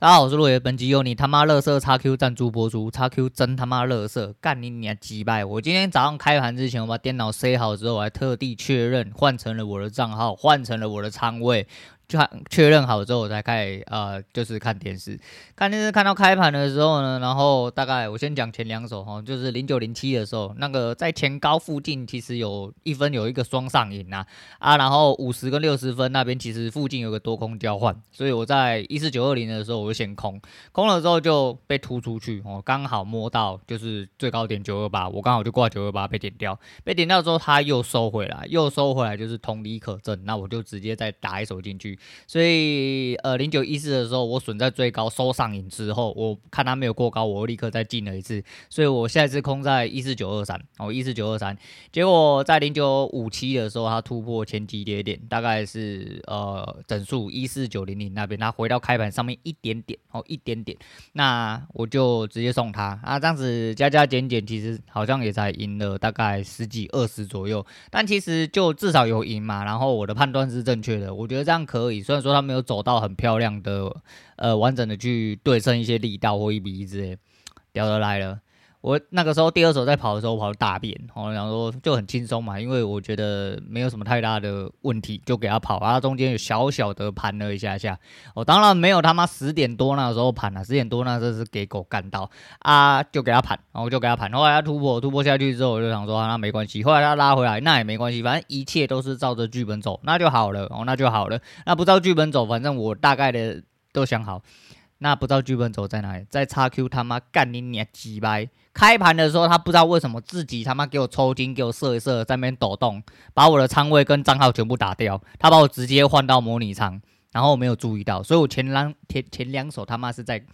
大家好，我是陆爷。本集由你他妈乐色叉 Q 赞助播出，叉 Q 真他妈乐色，干你娘击败！我今天早上开盘之前，我把电脑塞好之后，我还特地确认换成了我的账号，换成了我的仓位。就确认好之后，我才开始呃，就是看电视。看电视看到开盘的时候呢，然后大概我先讲前两手哈，就是零九零七的时候，那个在前高附近其实有一分有一个双上影啊啊，然后五十跟六十分那边其实附近有个多空交换，所以我在一四九二零的时候我就先空，空了之后就被突出去哦，刚好摸到就是最高点九二八，我刚好就挂九二八被点掉，被点掉之后它又收回来，又收回来就是同理可证，那我就直接再打一手进去。所以，呃，零九一四的时候，我损在最高收上影之后，我看它没有过高，我立刻再进了一次。所以我下一次空在一四九二三，哦，一四九二三。结果在零九五七的时候，它突破前几跌点，大概是呃整数一四九零零那边，它回到开盘上面一点点，哦，一点点。那我就直接送它啊，这样子加加减减，其实好像也才赢了大概十几二十左右，但其实就至少有赢嘛。然后我的判断是正确的，我觉得这样可。虽然说他没有走到很漂亮的，呃，完整的去对称一些力道或一比一之类，屌的来了。我那个时候第二手在跑的时候，我跑大便，我想说就很轻松嘛，因为我觉得没有什么太大的问题，就给他跑。然后中间有小小的盘了一下下，我当然没有他妈十点多那个时候盘了，十点多那时候是给狗干到啊，就给他盘，然后就给他盘。后来他突破突破下去之后，我就想说那没关系。后来他拉回来，那也没关系，反正一切都是照着剧本走，那就好了哦，那就好了。那不照剧本走，反正我大概的都想好。那不知道剧本走在哪里，在叉 Q 他妈干你娘鸡掰！开盘的时候，他不知道为什么自己他妈给我抽筋，给我射一射，在那边抖动，把我的仓位跟账号全部打掉，他把我直接换到模拟仓，然后我没有注意到，所以我前两前前两手他妈是在，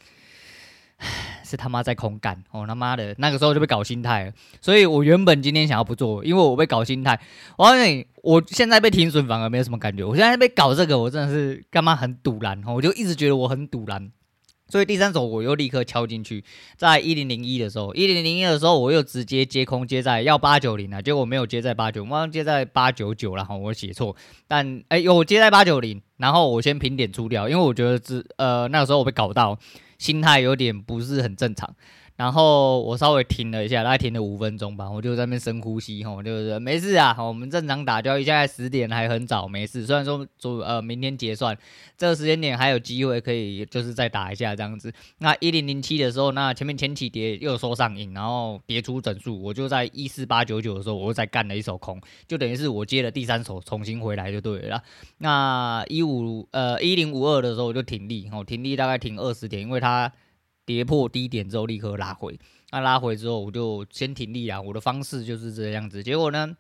是他妈在空干哦他妈的，那个时候就被搞心态了，所以我原本今天想要不做，因为我被搞心态，我你，我现在被停损反而没有什么感觉，我现在被搞这个，我真的是干嘛很赌烂，我就一直觉得我很赌烂。所以第三手我又立刻敲进去，在一零零一的时候，一零零一的时候我又直接接空接在要八九零啊，结果没有接在八九，我刚接在八九九了哈，我写错，但哎有接在八九零，然后我先平点出掉，因为我觉得这呃那个时候我被搞到，心态有点不是很正常。然后我稍微停了一下，大概停了五分钟吧，我就在那边深呼吸，吼，就是没事啊，我们正常打交易，现在十点还很早，没事。虽然说昨呃明天结算，这个时间点还有机会可以就是再打一下这样子。那一零零七的时候，那前面前起跌又收上影，然后跌出整数，我就在一四八九九的时候，我又再干了一手空，就等于是我接了第三手重新回来就对了。那一五呃一零五二的时候我就停利，吼，停利大概停二十点，因为它。跌破低点之后立刻拉回，那拉回之后我就先停利啊，我的方式就是这样子。结果呢，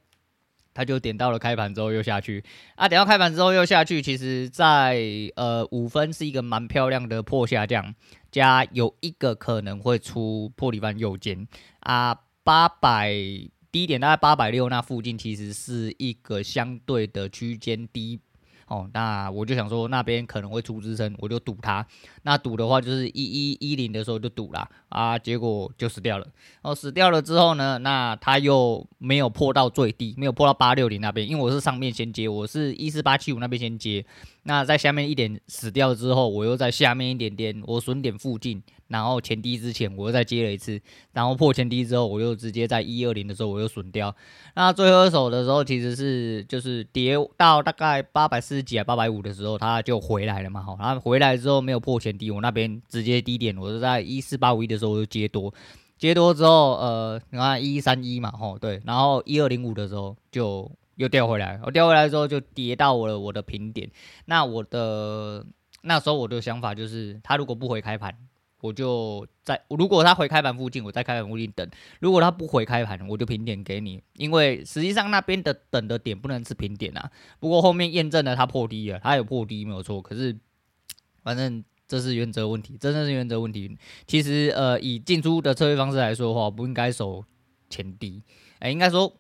它就点到了开盘之后又下去，啊，点到开盘之后又下去。其实在，呃五分是一个蛮漂亮的破下降，加有一个可能会出破底翻右肩啊，八百低点大概八百六那附近其实是一个相对的区间低。哦，那我就想说那边可能会出支撑，我就赌它。那赌的话就是一一一零的时候就赌了啊，结果就死掉了。哦，死掉了之后呢，那它又没有破到最低，没有破到八六零那边，因为我是上面先接，我是一四八七五那边先接。那在下面一点死掉之后，我又在下面一点点，我损点附近。然后前低之前，我又再接了一次，然后破前低之后，我又直接在一二零的时候，我又损掉。那最后一手的时候，其实是就是跌到大概八百四十几啊，八百五的时候，它就回来了嘛。好，然后回来之后没有破前低，我那边直接低点，我是在一四八五一的时候我就接多，接多之后，呃，你看一三一嘛，吼，对，然后一二零五的时候就又掉回来，我掉回来之后就跌到我的我的平点。那我的那时候我的想法就是，它如果不回开盘。我就在，如果他回开盘附近，我在开盘附近等；如果他不回开盘，我就平点给你，因为实际上那边的等的点不能是平点啊。不过后面验证了他破低了，他有破低没有错。可是反正这是原则问题，真的是原则问题。其实呃，以进出的策略方式来说的话，不应该守前低，哎、应该说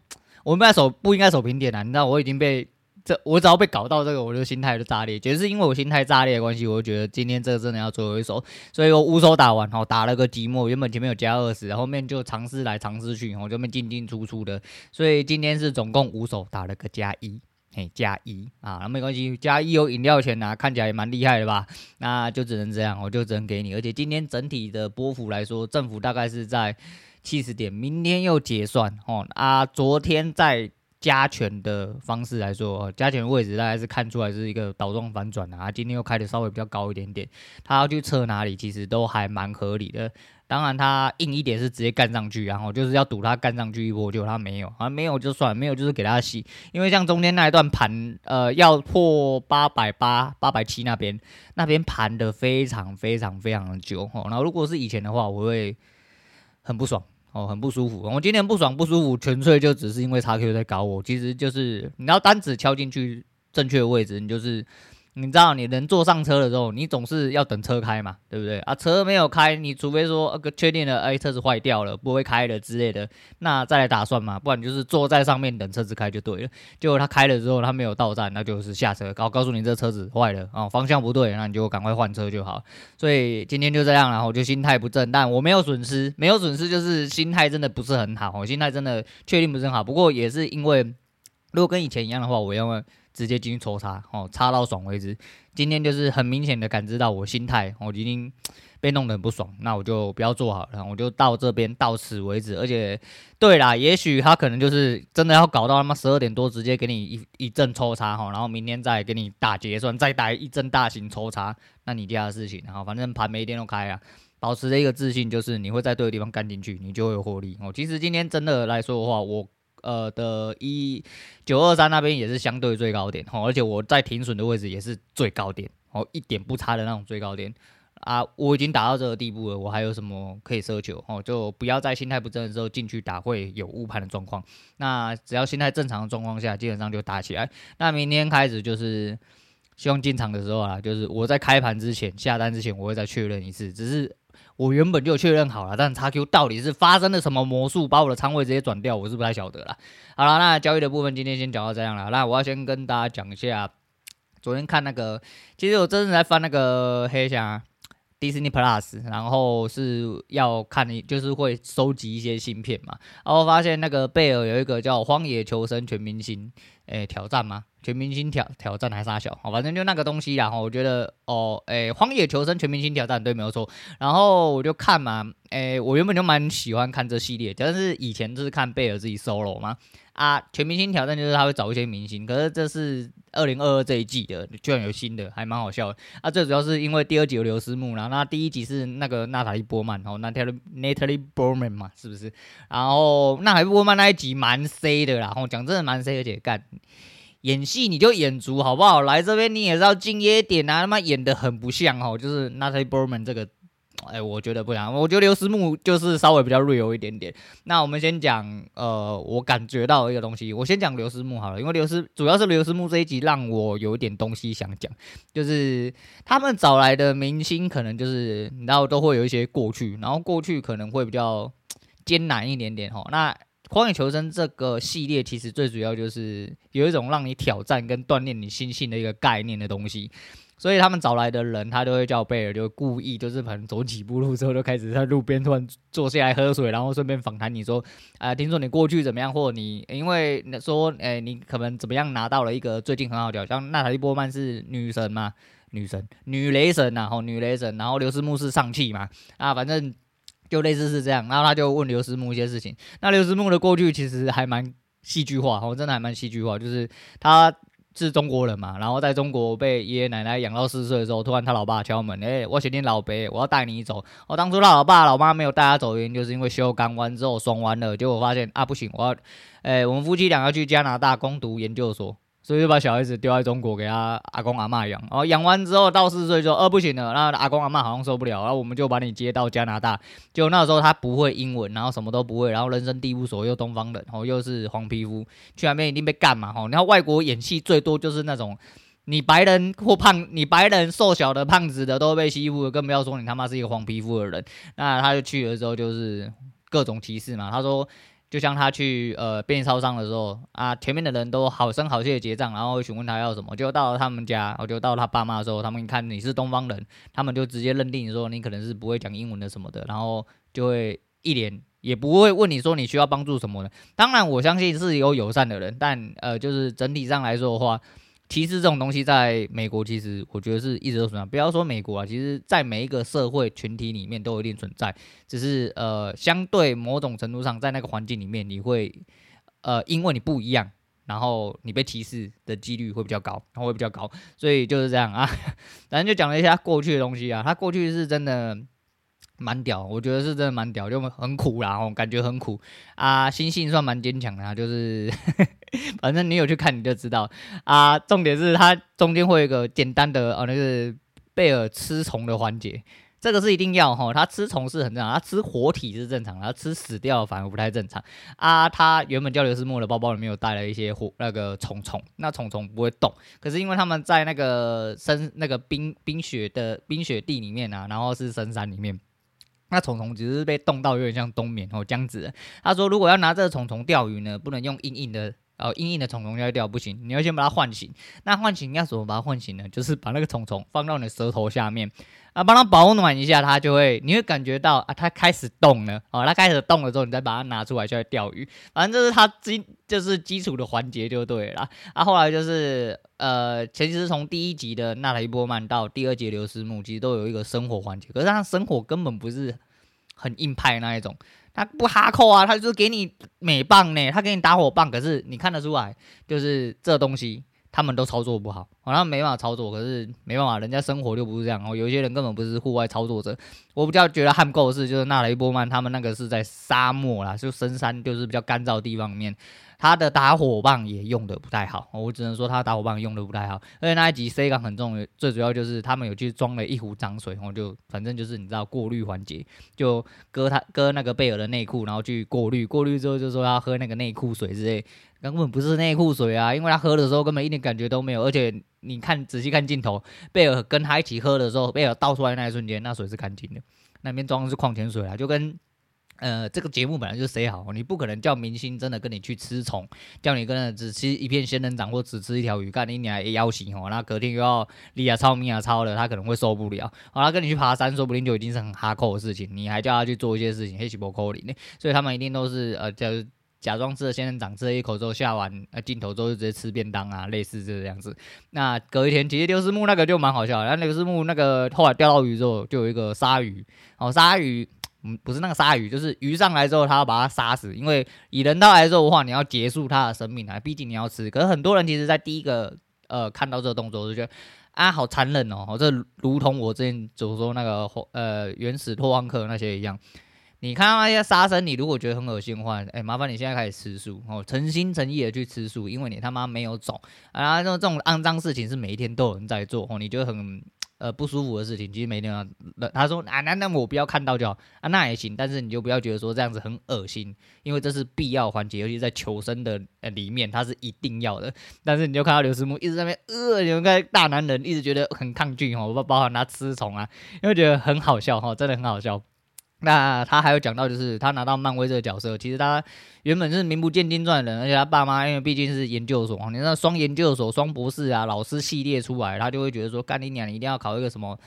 我们不应该守不应该守平点啊。你知道我已经被。这我只要被搞到这个，我就心态就炸裂。就是因为我心态炸裂的关系，我就觉得今天这个真的要最后一手，所以我五手打完，后打了个寂寞。原本前面有加二十，后面就尝试来尝试去，后就面进进出出的。所以今天是总共五手打了个加一，嘿，加一啊，那没关系，加一有饮料钱拿，看起来也蛮厉害的吧？那就只能这样，我就只能给你。而且今天整体的波幅来说，政府大概是在七十点，明天又结算哦。啊，昨天在加权的方式来说，加权位置大概是看出来是一个倒状反转的啊。今天又开的稍微比较高一点点，他要去测哪里，其实都还蛮合理的。当然，他硬一点是直接干上去，然后就是要赌他干上去一波，结果他没有，啊，没有就算，没有就是给他洗，因为像中间那一段盘，呃，要破八百八、八百七那边，那边盘的非常非常非常的久，哦，然后如果是以前的话，我会很不爽，哦，很不舒服。我今天不爽不舒服，纯粹就只是因为叉 Q 在搞我，其实就是你要单指敲进去正确的位置，你就是。你知道，你人坐上车的时候，你总是要等车开嘛，对不对啊？车没有开，你除非说个确定了，哎，车子坏掉了，不会开了之类的，那再来打算嘛，不然就是坐在上面等车子开就对了。结果他开了之后，他没有到站，那就是下车，告告诉你这车子坏了啊，方向不对，那你就赶快换车就好。所以今天就这样，然后我就心态不正，但我没有损失，没有损失就是心态真的不是很好，我心态真的确定不是很好。不过也是因为，如果跟以前一样的话，我要。直接进去抽插，哦，插到爽为止。今天就是很明显的感知到我心态，我已经被弄得很不爽，那我就不要做好了，我就到这边到此为止。而且，对啦，也许他可能就是真的要搞到他妈十二点多，直接给你一一阵抽插，哈，然后明天再给你打结算，再打一阵大型抽插，那你家的事情，然后反正盘每天都开啊，保持着一个自信，就是你会在对的地方干进去，你就会有获利。哦，其实今天真的来说的话，我。呃的一九二三那边也是相对最高点哦，而且我在停损的位置也是最高点哦，一点不差的那种最高点啊，我已经打到这个地步了，我还有什么可以奢求哦？就不要在心态不正的时候进去打，会有误判的状况。那只要心态正常的状况下，基本上就打起来。那明天开始就是希望进场的时候啊，就是我在开盘之前下单之前，我会再确认一次，只是。我原本就确认好了，但叉 Q 到底是发生了什么魔术，把我的仓位直接转掉，我是不太晓得了。好了，那交易的部分今天先讲到这样了。那我要先跟大家讲一下，昨天看那个，其实我真的在翻那个黑箱 Disney Plus，然后是要看你，就是会收集一些新片嘛。然后发现那个贝尔有一个叫《荒野求生全明星》诶挑战吗？全明星挑挑战还是啥小，好，反正就那个东西。然后我觉得哦，诶、荒野求生全明星挑战对，没有错。然后我就看嘛，诶、我原本就蛮喜欢看这系列，但是以前就是看贝尔自己 solo 嘛。啊，全明星挑战就是他会找一些明星，可是这是二零二二这一季的，居然有新的，还蛮好笑的。啊，最主要是因为第二集有刘思慕，然后那第一集是那个娜塔莉波曼，哦，娜塔莉 Natalie borman 嘛，是不是？然后娜塔莉波曼那一集蛮 C 的啦，然后讲真的蛮 C，而且干。演戏你就演足好不好？来这边你也是要敬业点啊！他妈演的很不像哦，就是 Natalie Berman 这个，哎，我觉得不像。我觉得刘思慕就是稍微比较 real 一点点。那我们先讲，呃，我感觉到一个东西，我先讲刘思慕好了，因为刘思主要是刘思慕这一集让我有一点东西想讲，就是他们找来的明星可能就是，然后都会有一些过去，然后过去可能会比较艰难一点点哈。那荒野求生这个系列其实最主要就是有一种让你挑战跟锻炼你心性的一个概念的东西，所以他们找来的人，他都会叫贝尔，就故意就是可能走几步路之后就开始在路边突然坐下来喝水，然后顺便访谈你说，啊、呃，听说你过去怎么样，或你因为说，诶、你可能怎么样拿到了一个最近很好的，像娜塔莉波曼是女神嘛，女神，女雷神呐，吼，女雷神，然后刘思慕是上气嘛，啊，反正。就类似是这样，然后他就问刘思慕一些事情。那刘思慕的过去其实还蛮戏剧化，哦，真的还蛮戏剧化。就是他是中国人嘛，然后在中国被爷爷奶奶养到四岁的时候，突然他老爸敲门，诶、我是你老爸，我要带你走。我当初他老爸老妈没有带他走，原因就是因为修钢弯之后爽弯了，结果发现啊不行，我要，诶、我们夫妻俩要去加拿大攻读研究所。所以就把小孩子丢在中国给他阿公阿嬷养，哦，养完之后到四岁说，呃，不行了，那阿公阿嬷好像受不了，然后我们就把你接到加拿大。就那时候他不会英文，然后什么都不会，然后人生地不熟，又东方人，哦，又是黄皮肤，去那边一定被干嘛，吼。然后外国演戏最多就是那种你白人或胖，你白人瘦小的胖子的都被欺负，更不要说你他妈是一个黄皮肤的人。那他就去了之后就是各种歧视嘛，他说。就像他去呃便利超商的时候啊，前面的人都好声好气的结账，然后询问他要什么。就到了他们家，我就到他爸妈的时候，他们一看你是东方人，他们就直接认定说你可能是不会讲英文的什么的，然后就会一脸也不会问你说你需要帮助什么的。当然，我相信是有友善的人，但呃，就是整体上来说的话，歧视这种东西在美国其实我觉得是一直都存在。不要说美国啊，其实在每一个社会群体里面都有一定存在，只是呃，相对某种程度上，在那个环境里面，你会呃，因为你不一样。然后你被歧视的几率会比较高，然后会比较高，所以就是这样啊。反正就讲了一下过去的东西啊，他过去是真的蛮屌，我觉得是真的蛮屌，就很苦啦，我感觉很苦啊。心性算蛮坚强的啊，就是 反正你有去看你就知道啊。重点是它中间会有一个简单的啊，那个贝尔吃虫的环节。这个是一定要哈，他吃虫是很正常，他吃活体是正常的，他吃死掉反而不太正常啊。他原本叫刘思慕的包包里面有带了一些活那个虫虫，那虫虫不会动，可是因为他们在那个深那个冰冰雪的冰雪地里面啊，然后是深山里面，那虫虫只是被冻到有点像冬眠哦这样子。他说如果要拿这个虫虫钓鱼呢，不能用硬硬的。哦，硬硬的虫虫要钓不行，你要先把它唤醒。那唤醒要怎么把它唤醒呢？就是把那个虫虫放到你的舌头下面，啊，帮它保暖一下，它就会，你会感觉到啊，它开始动了。哦，它开始动了之后，你再把它拿出来就来钓鱼。反正这是它基，就是基础的环节就对了。啊，后来就是呃，其实从第一集的娜塔莉波曼到第二集刘思慕，其实都有一个生活环节，可是它生活根本不是很硬派那一种。他不哈扣啊，他就是给你美棒呢，他给你打火棒，可是你看得出来，就是这东西他们都操作不好，好像没办法操作，可是没办法，人家生活就不是这样哦。有一些人根本不是户外操作者，我比较觉得汉购是就是纳雷波曼他们那个是在沙漠啦，就深山，就是比较干燥的地方里面。他的打火棒也用的不太好，我只能说他打火棒用的不太好。而且那一集 C 港很重，最主要就是他们有去装了一壶脏水，然后就反正就是你知道过滤环节，就割他割那个贝尔的内裤，然后去过滤，过滤之后就说要喝那个内裤水之类，根本不是内裤水啊，因为他喝的时候根本一点感觉都没有，而且你看仔细看镜头，贝尔跟他一起喝的时候，贝尔倒出来那一瞬间，那水是干净的，那边装的是矿泉水啊，就跟。呃，这个节目本来就谁好，你不可能叫明星真的跟你去吃虫，叫你跟着只吃一片仙人掌或只吃一条鱼干，你你还要挟哦，那隔天又要力啊超米啊超的，他可能会受不了。好，他跟你去爬山，说不定就已经是很哈扣的事情，你还叫他去做一些事情，黑起波扣零，所以他们一定都是呃，假假装吃了仙人掌，吃了一口之后下完呃镜头之后就直接吃便当啊，类似这个样子。那隔一天，其实刘思慕那个就蛮好笑的，然后刘思慕那个后来钓到鱼之后，就有一个鲨鱼，哦，鲨鱼。嗯，不是那个鲨鱼，就是鱼上来之后，他要把它杀死，因为以人道来说的话，你要结束它的生命啊，毕竟你要吃。可是很多人其实，在第一个呃看到这个动作，就觉得啊，好残忍哦，这如同我之前所说那个呃原始拓荒客那些一样。你看到那些杀生，你如果觉得很恶心的话，哎，麻烦你现在开始吃素哦，诚心诚意的去吃素，因为你他妈没有种啊，这种这种肮脏事情是每一天都有人在做哦，你觉得很。呃，不舒服的事情，其实每天啊，他说啊，那那我不要看到就好啊，那也行，但是你就不要觉得说这样子很恶心，因为这是必要环节，尤其在求生的呃里面，它是一定要的。但是你就看到刘思慕一直在那边，呃，你们看大男人一直觉得很抗拒哦，包包含他吃虫啊，因为觉得很好笑哈，真的很好笑。那他还有讲到，就是他拿到漫威这个角色，其实他原本是名不见经传的人，而且他爸妈因为毕竟是研究所，你知道双研究所、双博士啊，老师系列出来，他就会觉得说，干你娘，你一定要考一个什么，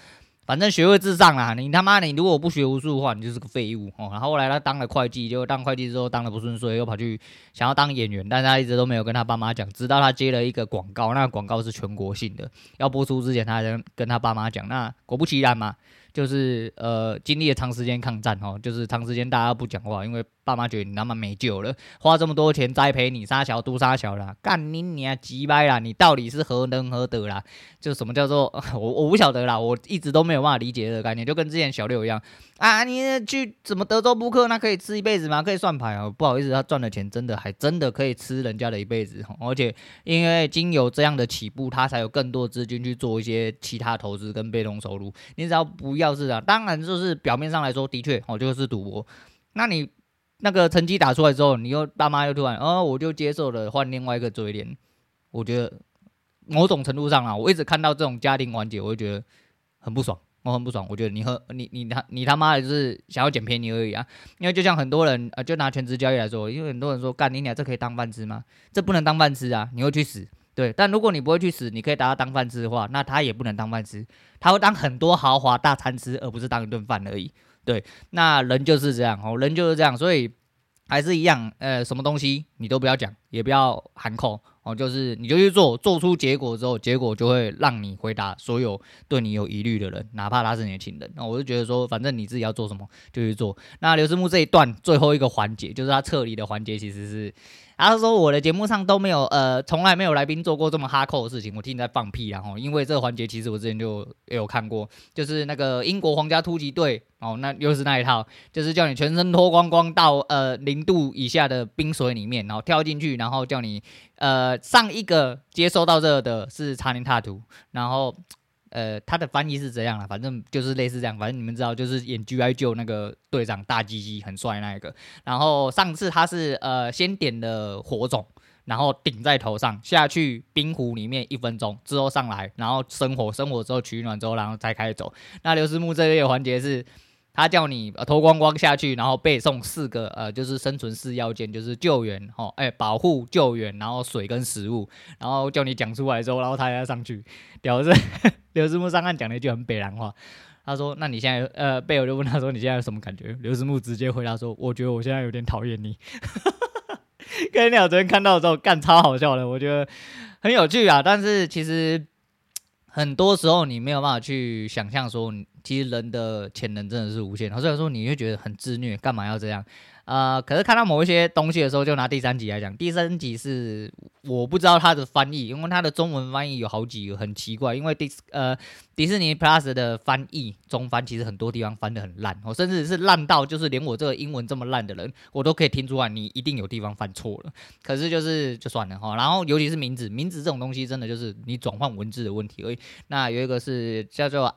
反正学位至上啦，你他妈你如果不学无术的话，你就是个废物哦。然后后来他当了会计，结果当会计之后当的不顺遂，又跑去想要当演员，但是他一直都没有跟他爸妈讲，直到他接了一个广告，那广告是全国性的，要播出之前，他才跟他爸妈讲，那果不其然嘛。就是呃，经历了长时间抗战哦，就是长时间大家不讲话，因为爸妈觉得你他妈没救了，花这么多钱栽培你，杀小都杀小啦，干你你啊鸡掰啦，你到底是何能何德啦？就什么叫做 我我不晓得啦，我一直都没有办法理解这个概念，就跟之前小六一样啊，你去什么德州扑克，那可以吃一辈子吗？可以算牌啊？不好意思，他赚的钱真的还真的可以吃人家的一辈子，而且因为经由这样的起步，他才有更多资金去做一些其他投资跟被动收入，你只要不要。是啊，当然就是表面上来说，的确哦，就是赌博。那你那个成绩打出来之后，你又爸妈又突然哦，我就接受了，换另外一个嘴脸。我觉得某种程度上啊，我一直看到这种家庭环节，我就觉得很不爽，我很不爽。我觉得你和你你他你他妈的就是想要捡便宜而已啊。因为就像很多人啊，就拿全职交易来说，因为很多人说干你俩这可以当饭吃吗？这不能当饭吃啊，你会去死。对，但如果你不会去死，你可以把它当饭吃的话，那他也不能当饭吃，他会当很多豪华大餐吃，而不是当一顿饭而已。对，那人就是这样哦，人就是这样，所以还是一样，呃，什么东西你都不要讲，也不要含扣。哦，就是你就去做，做出结果之后，结果就会让你回答所有对你有疑虑的人，哪怕他是你的亲人。那我就觉得说，反正你自己要做什么就去做。那刘思慕这一段最后一个环节，就是他撤离的环节，其实是。他说我的节目上都没有，呃，从来没有来宾做过这么哈扣的事情。我听你在放屁，然后因为这个环节其实我之前就有看过，就是那个英国皇家突击队，哦，那又是那一套，就是叫你全身脱光光到呃零度以下的冰水里面，然后跳进去，然后叫你呃上一个接收到这的是查宁塔图，然后。呃，他的翻译是怎样了？反正就是类似这样。反正你们知道，就是演 G.I. Joe 那个队长大鸡鸡很帅那一个。然后上次他是呃先点的火种，然后顶在头上，下去冰湖里面一分钟之后上来，然后生火，生火之后取暖之后，然后再开始走。那刘思慕这边的环节是。他叫你呃脱光光下去，然后背诵四个呃，就是生存四要件，就是救援哦，哎、保护救援，然后水跟食物，然后叫你讲出来之后，然后他要上去。屌丝刘思慕上岸讲了一句很北兰话，他说：“那你现在呃，贝尔就问他说你现在有什么感觉？”刘思慕直接回答说：“我觉得我现在有点讨厌你。” 跟鸟昨天看到之后干超好笑的，我觉得很有趣啊。但是其实很多时候你没有办法去想象说。其实人的潜能真的是无限，虽然说你会觉得很自虐，干嘛要这样？呃，可是看到某一些东西的时候，就拿第三集来讲，第三集是我不知道它的翻译，因为它的中文翻译有好几个很奇怪，因为迪呃迪士尼 Plus 的翻译中翻其实很多地方翻得很烂，我甚至是烂到就是连我这个英文这么烂的人，我都可以听出来你一定有地方翻错了。可是就是就算了哈，然后尤其是名字，名字这种东西真的就是你转换文字的问题而已。那有一个是叫做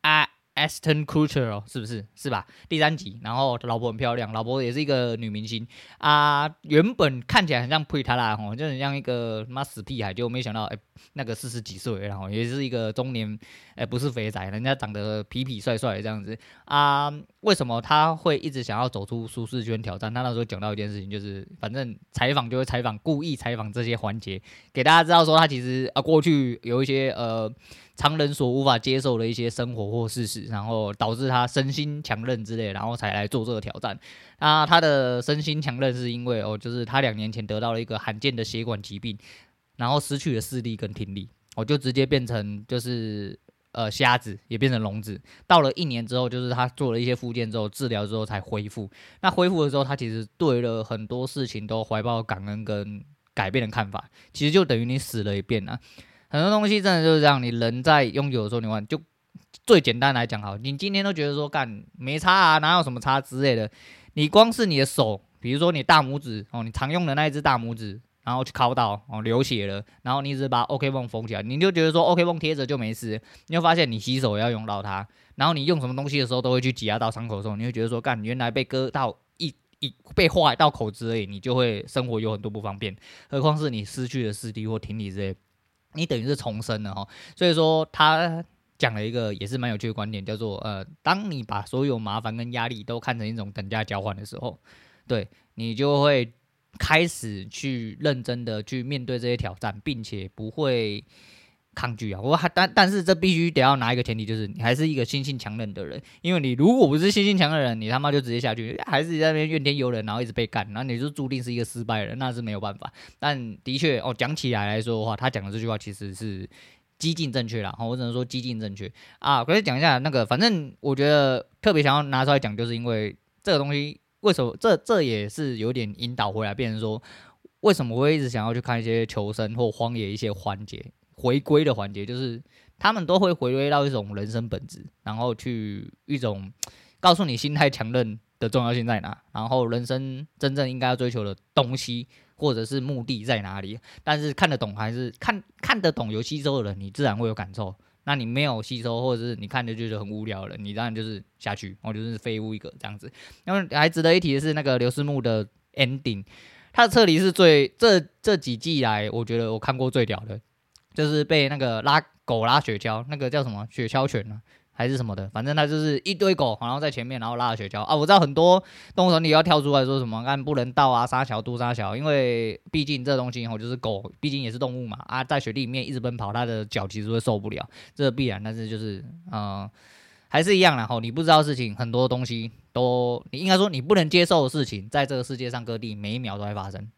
啊。Aston Kutcher 哦，是不是？是吧？第三集，然后他老婆很漂亮，老婆也是一个女明星啊。原本看起来很像佩塔拉哦，就很像一个妈死屁孩，结果没想到哎，那个四十几岁，然后也是一个中年，哎，不是肥仔，人家长得痞痞帅帅这样子啊。为什么他会一直想要走出舒适圈挑战？他那时候讲到一件事情，就是反正采访就会采访，故意采访这些环节，给大家知道说他其实啊过去有一些呃。常人所无法接受的一些生活或事实，然后导致他身心强韧之类，然后才来做这个挑战。那他的身心强韧是因为哦，就是他两年前得到了一个罕见的血管疾病，然后失去了视力跟听力，我就直接变成就是呃瞎子，也变成聋子。到了一年之后，就是他做了一些复健之后治疗之后才恢复。那恢复的时候，他其实对了很多事情都怀抱感恩跟改变的看法，其实就等于你死了一遍啊。很多东西真的就是这样，你人在拥有的时候，你玩就最简单来讲，好，你今天都觉得说干没差啊，哪有什么差之类的，你光是你的手，比如说你大拇指哦，你常用的那一只大拇指，然后去敲到哦流血了，然后你只把 OK 绷缝起来，你就觉得说 OK 绷贴着就没事，你会发现你洗手要用到它，然后你用什么东西的时候都会去挤压到伤口的时候，你会觉得说干原来被割到一一被划到口子而已，你就会生活有很多不方便，何况是你失去了视力或听力之类。你等于是重生了哈，所以说他讲了一个也是蛮有趣的观点，叫做呃，当你把所有麻烦跟压力都看成一种等价交换的时候，对，你就会开始去认真的去面对这些挑战，并且不会。抗拒啊！我还但但是这必须得要拿一个前提，就是你还是一个心性强韧的人。因为你如果不是心性强的人，你他妈就直接下去，还是在那边怨天尤人，然后一直被干，然后你就注定是一个失败人，那是没有办法。但的确哦，讲起来来说的话，他讲的这句话其实是激进正确啦。我只能说激进正确啊。可是讲一下那个，反正我觉得特别想要拿出来讲，就是因为这个东西为什么这这也是有点引导回来，变成说为什么我会一直想要去看一些求生或荒野一些环节。回归的环节就是，他们都会回归到一种人生本质，然后去一种告诉你心态强韧的重要性在哪，然后人生真正应该要追求的东西或者是目的在哪里。但是看得懂还是看看得懂游戏之后的人，你自然会有感受。那你没有吸收，或者是你看着就是很无聊了，你当然就是下去，我就是废物一个这样子。那么还值得一提的是，那个刘思慕的 ending，他的撤离是最这这几季来，我觉得我看过最屌的。就是被那个拉狗拉雪橇，那个叫什么雪橇犬呢？还是什么的，反正他就是一堆狗，然后在前面，然后拉着雪橇啊。我知道很多动物团体要跳出来说什么，按不能倒啊，杀小都杀小，因为毕竟这东西以后就是狗，毕竟也是动物嘛啊，在雪地里面一直奔跑，它的脚其实会受不了，这必然。但是就是嗯、还是一样啦吼，你不知道事情，很多东西都你应该说你不能接受的事情，在这个世界上各地每一秒都会发生。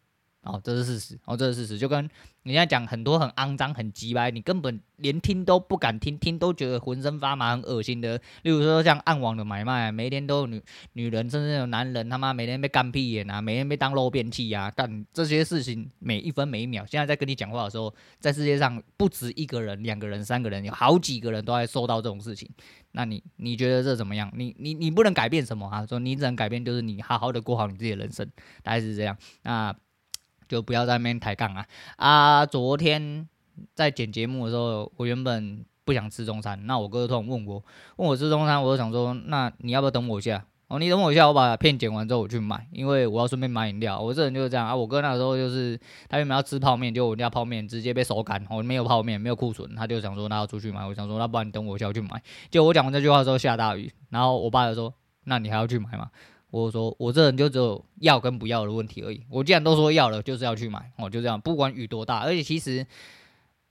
哦，这是事实。哦，这是事实。就跟你现在讲很多很肮脏、很鸡掰，你根本连听都不敢听，听都觉得浑身发麻、很恶心的。例如说像暗网的买卖，每天都有女女人，甚至有男人，他妈每天被干屁眼啊，每天被当肉便器啊。但这些事情每一分每一秒，现在在跟你讲话的时候，在世界上不止一个人、两个人、三个人，有好几个人都在受到这种事情。那你你觉得这怎么样？你你你不能改变什么啊？说你只能改变就是你好好的过好你自己的人生，大概是这样。那。就不要在那边抬杠啊！啊，昨天在剪节目的时候，我原本不想吃中餐，那我哥突然问我，问我吃中餐，我就想说，那你要不要等我一下？哦，你等我一下，我把片剪完之后我去买，因为我要顺便买饮料。我这人就是这样啊。我哥那时候就是他原本要吃泡面，就我家泡面直接被手干，我没有泡面，没有库存，他就想说那要出去买。我想说那不然你等我一下我去买。结果我讲完这句话的时候下大雨，然后我爸就说，那你还要去买吗？我说我这人就只有要跟不要的问题而已。我既然都说要了，就是要去买哦，就这样，不管雨多大。而且其实，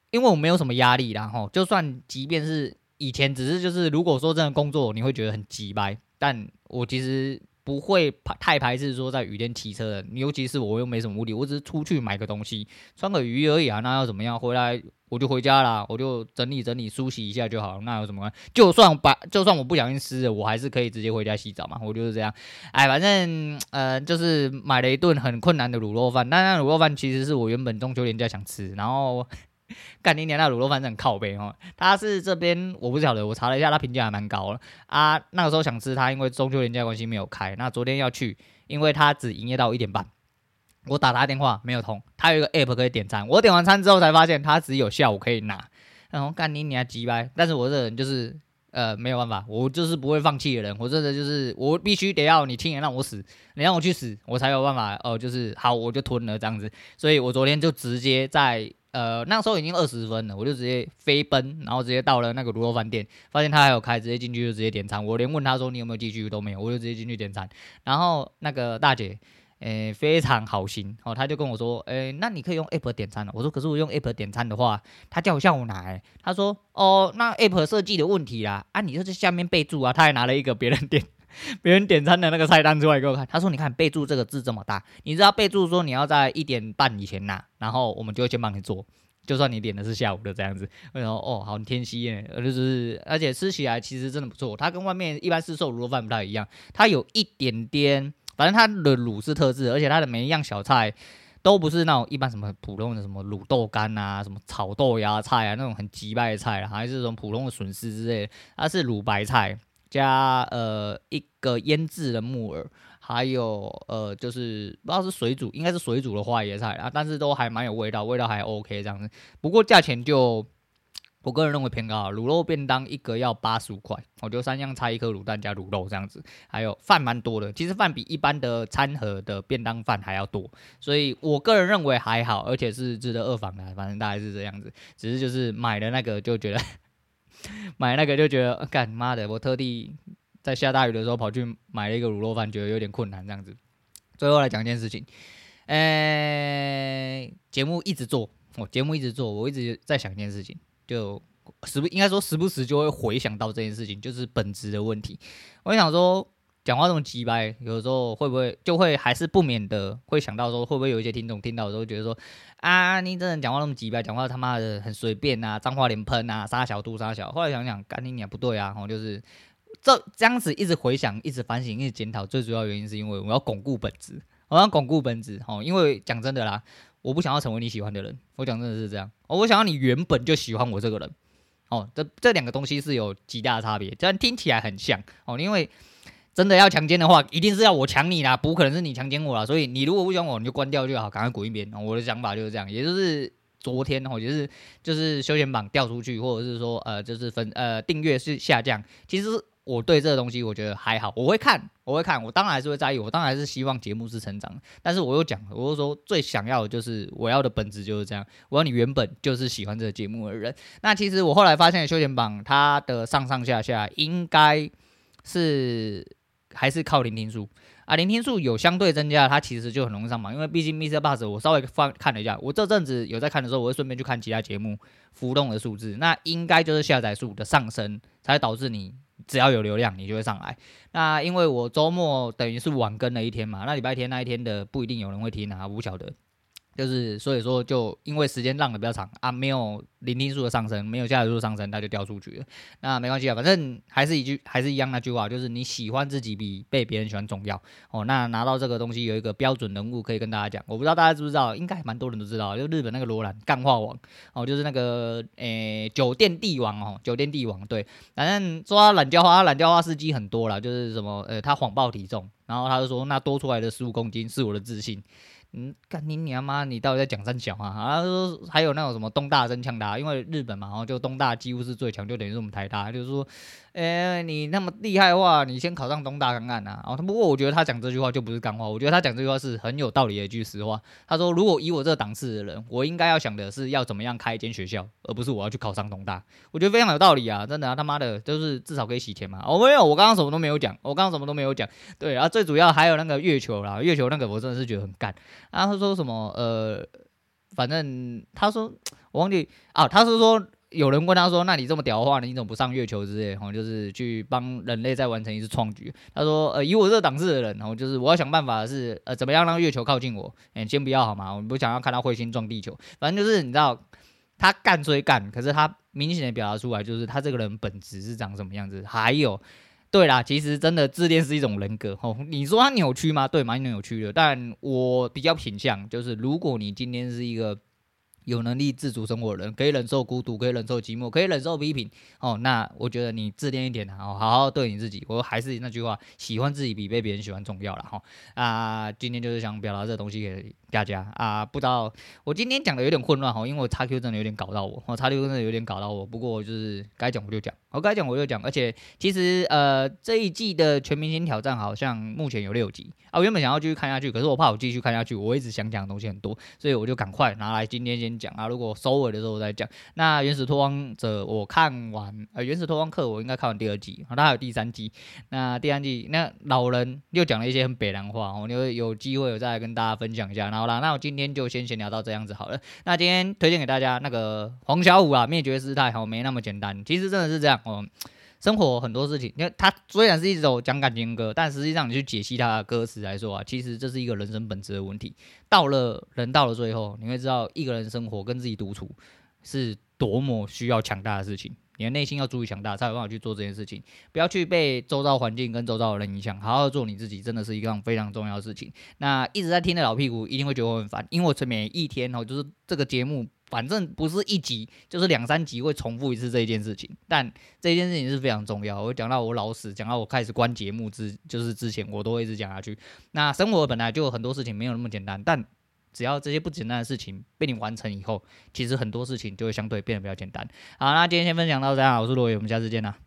因为我没有什么压力啦，吼，就算即便是以前，只是就是如果说真的工作，你会觉得很急掰，但我其实。不会太排斥说在雨天骑车的，尤其是我又没什么目的，我只是出去买个东西，穿个雨而已啊，那要怎么样？回来我就回家啦，我就整理整理梳洗一下就好，那有什么关？就算把就算我不小心湿了，我还是可以直接回家洗澡嘛，我就是这样。哎，反正呃就是买了一顿很困难的卤肉饭，但那卤肉饭其实是我原本中秋连假想吃，然后。干你娘，那卤肉饭是很靠背哦，他是这边我不晓得，我查了一下，他评价还蛮高了啊。那个时候想吃他，因为中秋连假关系没有开。那昨天要去，因为他只营业到一点半。我打他电话没有通，他有一个 app 可以点餐。我点完餐之后才发现他只有下午可以拿。然后干你娘鸡掰，但是我这人就是呃没有办法，我就是不会放弃的人。我真的就是我必须得要你亲眼让我死，你让我去死，我才有办法哦、呃，就是好我就吞了这样子。所以我昨天就直接在。呃，那时候已经二十分了，我就直接飞奔，然后直接到了那个卤肉饭店，发现他还有开，直接进去就直接点餐。我连问他说你有没有继续都没有，我就直接进去点餐。然后那个大姐，诶、非常好心哦，他就跟我说，诶、那你可以用 app 点餐了。我说，可是我用 app 点餐的话，他叫我下午拿、欸。他说，哦，那 app 设计的问题啦，啊，你就在下面备注啊。他还拿了一个别人点。别人点餐的那个菜单出来给我看，他说：“你看备注这个字这么大，你知道备注说你要在一点半以前拿，然后我们就会先帮你做，就算你点的是下午的这样子。”然后哦，好天气耶，就是而且吃起来其实真的不错，它跟外面一般市售卤肉饭不太一样，它有一点点，反正它的卤是特制，而且它的每一样小菜都不是那种一般什么普通的什么卤豆干啊，什么炒豆芽菜啊那种很急败的菜，还是这种普通的笋丝之类的，它是卤白菜。加呃一个腌制的木耳，还有呃就是不知道是水煮，应该是水煮的花椰菜啊，但是都还蛮有味道，味道还 OK 这样子。不过价钱就我个人认为偏高，卤肉便当一个要八十五块，我觉得三样菜一颗卤蛋加卤肉这样子，还有饭蛮多的，其实饭比一般的餐盒的便当饭还要多，所以我个人认为还好，而且是值得二房的，反正大概是这样子，只是就是买的那个就觉得。买那个就觉得干妈的，我特地在下大雨的时候跑去买了一个卤肉饭，觉得有点困难这样子。最后来讲一件事情，呃、欸，节目一直做，我节目一直做，我一直在想一件事情，就时不应该说时不时就会回想到这件事情，就是本质的问题。我想说。讲话这么直白，有时候会不会就会还是不免的会想到说，会不会有一些听众听到的时候觉得说，啊，你这人讲话那么直白，讲话他妈的很随便啊，脏话连喷啊，杀小肚杀小。后来想想，干你娘不对啊，我就是这这样子一直回想，一直反省，一直检讨，最主要原因是因为我要巩固本质，我要巩固本质哦。因为讲真的啦，我不想要成为你喜欢的人，我讲真的是这样，我想要你原本就喜欢我这个人哦。这这两个东西是有极大的差别，这样听起来很像哦，因为。真的要强奸的话，一定是要我抢你啦，不可能是你强奸我啦。所以你如果不喜欢我，你就关掉就好，赶快滚一边。我的想法就是这样，也就是昨天哦，就是就是休闲榜掉出去，或者是说呃，就是分呃订阅是下降。其实我对这个东西我觉得还好，我会看，我会看，我当然还是会在意，我当然还是希望节目是成长。但是我又讲，我又说最想要的就是我要的本质就是这样，我要你原本就是喜欢这个节目的人。那其实我后来发现，休闲榜它的上上下下应该是还是靠聆听数。啊，聆听数有相对增加，它其实就很容易上榜，因为毕竟 MixerBox 我稍微翻看了一下，我这阵子有在看的时候，我会顺便去看其他节目浮动的数字，那应该就是下载数的上升，才导致你只要有流量，你就会上来。那因为我周末等于是晚更了一天嘛，那礼拜天那一天的不一定有人会听啊，我不晓得。就是所以说，就因为时间浪的比较长啊，没有聆听数的上升，没有下载数上升，它就掉出去了。那没关系啊，反正还是一句，还是一样那句话，就是你喜欢自己比被别人喜欢重要哦。那拿到这个东西有一个标准人物可以跟大家讲，我不知道大家知不知道，应该蛮多人都知道，就日本那个罗兰干话王哦，就是那个诶、酒店帝王哦，酒店帝王对，反正说他懒叫花，懒叫花事迹很多啦，就是什么呃他谎报体重，然后他就说那多出来的十五公斤是我的自信。嗯，干你娘妈！你到底在讲三小啊？然后说还有那种什么东大真强大，因为日本嘛，然后就东大几乎是最强，就等于是我们台大，就是说。哎、你那么厉害的话，你先考上东大看看呐。哦，不过我觉得他讲这句话就不是干话，我觉得他讲这句话是很有道理的一句实话。他说，如果以我这个档次的人，我应该要想的是要怎么样开一间学校，而不是我要去考上东大。我觉得非常有道理啊，真的，他妈的，就是至少可以洗钱嘛。哦，没有，我刚刚什么都没有讲，我刚刚什么都没有讲。对，啊最主要还有那个月球啦，月球那个我真的是觉得很干。然后他说什么？呃，反正他说我忘记啊，他是说。有人问他说：“那你这么屌的话，你怎么不上月球之类？吼，就是去帮人类再完成一次创举。”他说：“呃，以我这个档次的人，然后就是我要想办法是呃，怎么样让月球靠近我？哎、欸，先不要好吗？我不想要看到彗星撞地球。反正就是你知道，他干追干，可是他明显的表达出来，就是他这个人本质是长什么样子。还有，对啦，其实真的自恋是一种人格。哦，你说他扭曲吗？对，蛮扭曲的。但我比较倾向就是，如果你今天是一个。有能力自主生活的人，可以忍受孤独，可以忍受寂寞，可以忍受批评。哦，那我觉得你自恋一点哦，好好对你自己。我还是那句话，喜欢自己比被别人喜欢重要了哈。啊，今天就是想表达这东西给大家啊。不知道我今天讲的有点混乱哈，因为我 XQ 真的有点搞到我，我 XQ 真的有点搞到我。不过就是该讲我就讲，我该讲我就讲。而且其实呃这一季的全明星挑战好像目前有六集啊。我原本想要继续看下去，可是我怕我继续看下去，我一直想讲的东西很多，所以我就赶快拿来今天先。讲啊，如果收尾的时候我再讲。那原始拓荒者我看完，呃，原始拓荒客我应该看完第二季，它还有第三季。那第三季那老人又讲了一些很北南话，我就有机会再跟大家分享一下。然后啦，那我今天就先闲聊到这样子好了。那今天推荐给大家那个黄小五啊，灭绝师太好没那么简单，其实真的是这样哦。生活很多事情，因为它虽然是一首讲感情歌，但实际上你去解析它的歌词来说啊，其实这是一个人生本质的问题。到了人到了最后，你会知道一个人生活跟自己独处是多么需要强大的事情。你的内心要足够强大，才有办法去做这件事情。不要去被周遭环境跟周遭的人影响，好好做你自己，真的是一个非常重要的事情。那一直在听的老屁股一定会觉得我很烦，因为我每一天哦，就是这个节目。反正不是一集，就是两三集会重复一次这一件事情，但这件事情是非常重要。我讲到我老死，讲到我开始关节目之，就是之前我都会一直讲下去。那生活本来就有很多事情没有那么简单，但只要这些不简单的事情被你完成以后，其实很多事情就会相对变得比较简单。好，那今天先分享到这样，我是罗伟，我们下次见啦。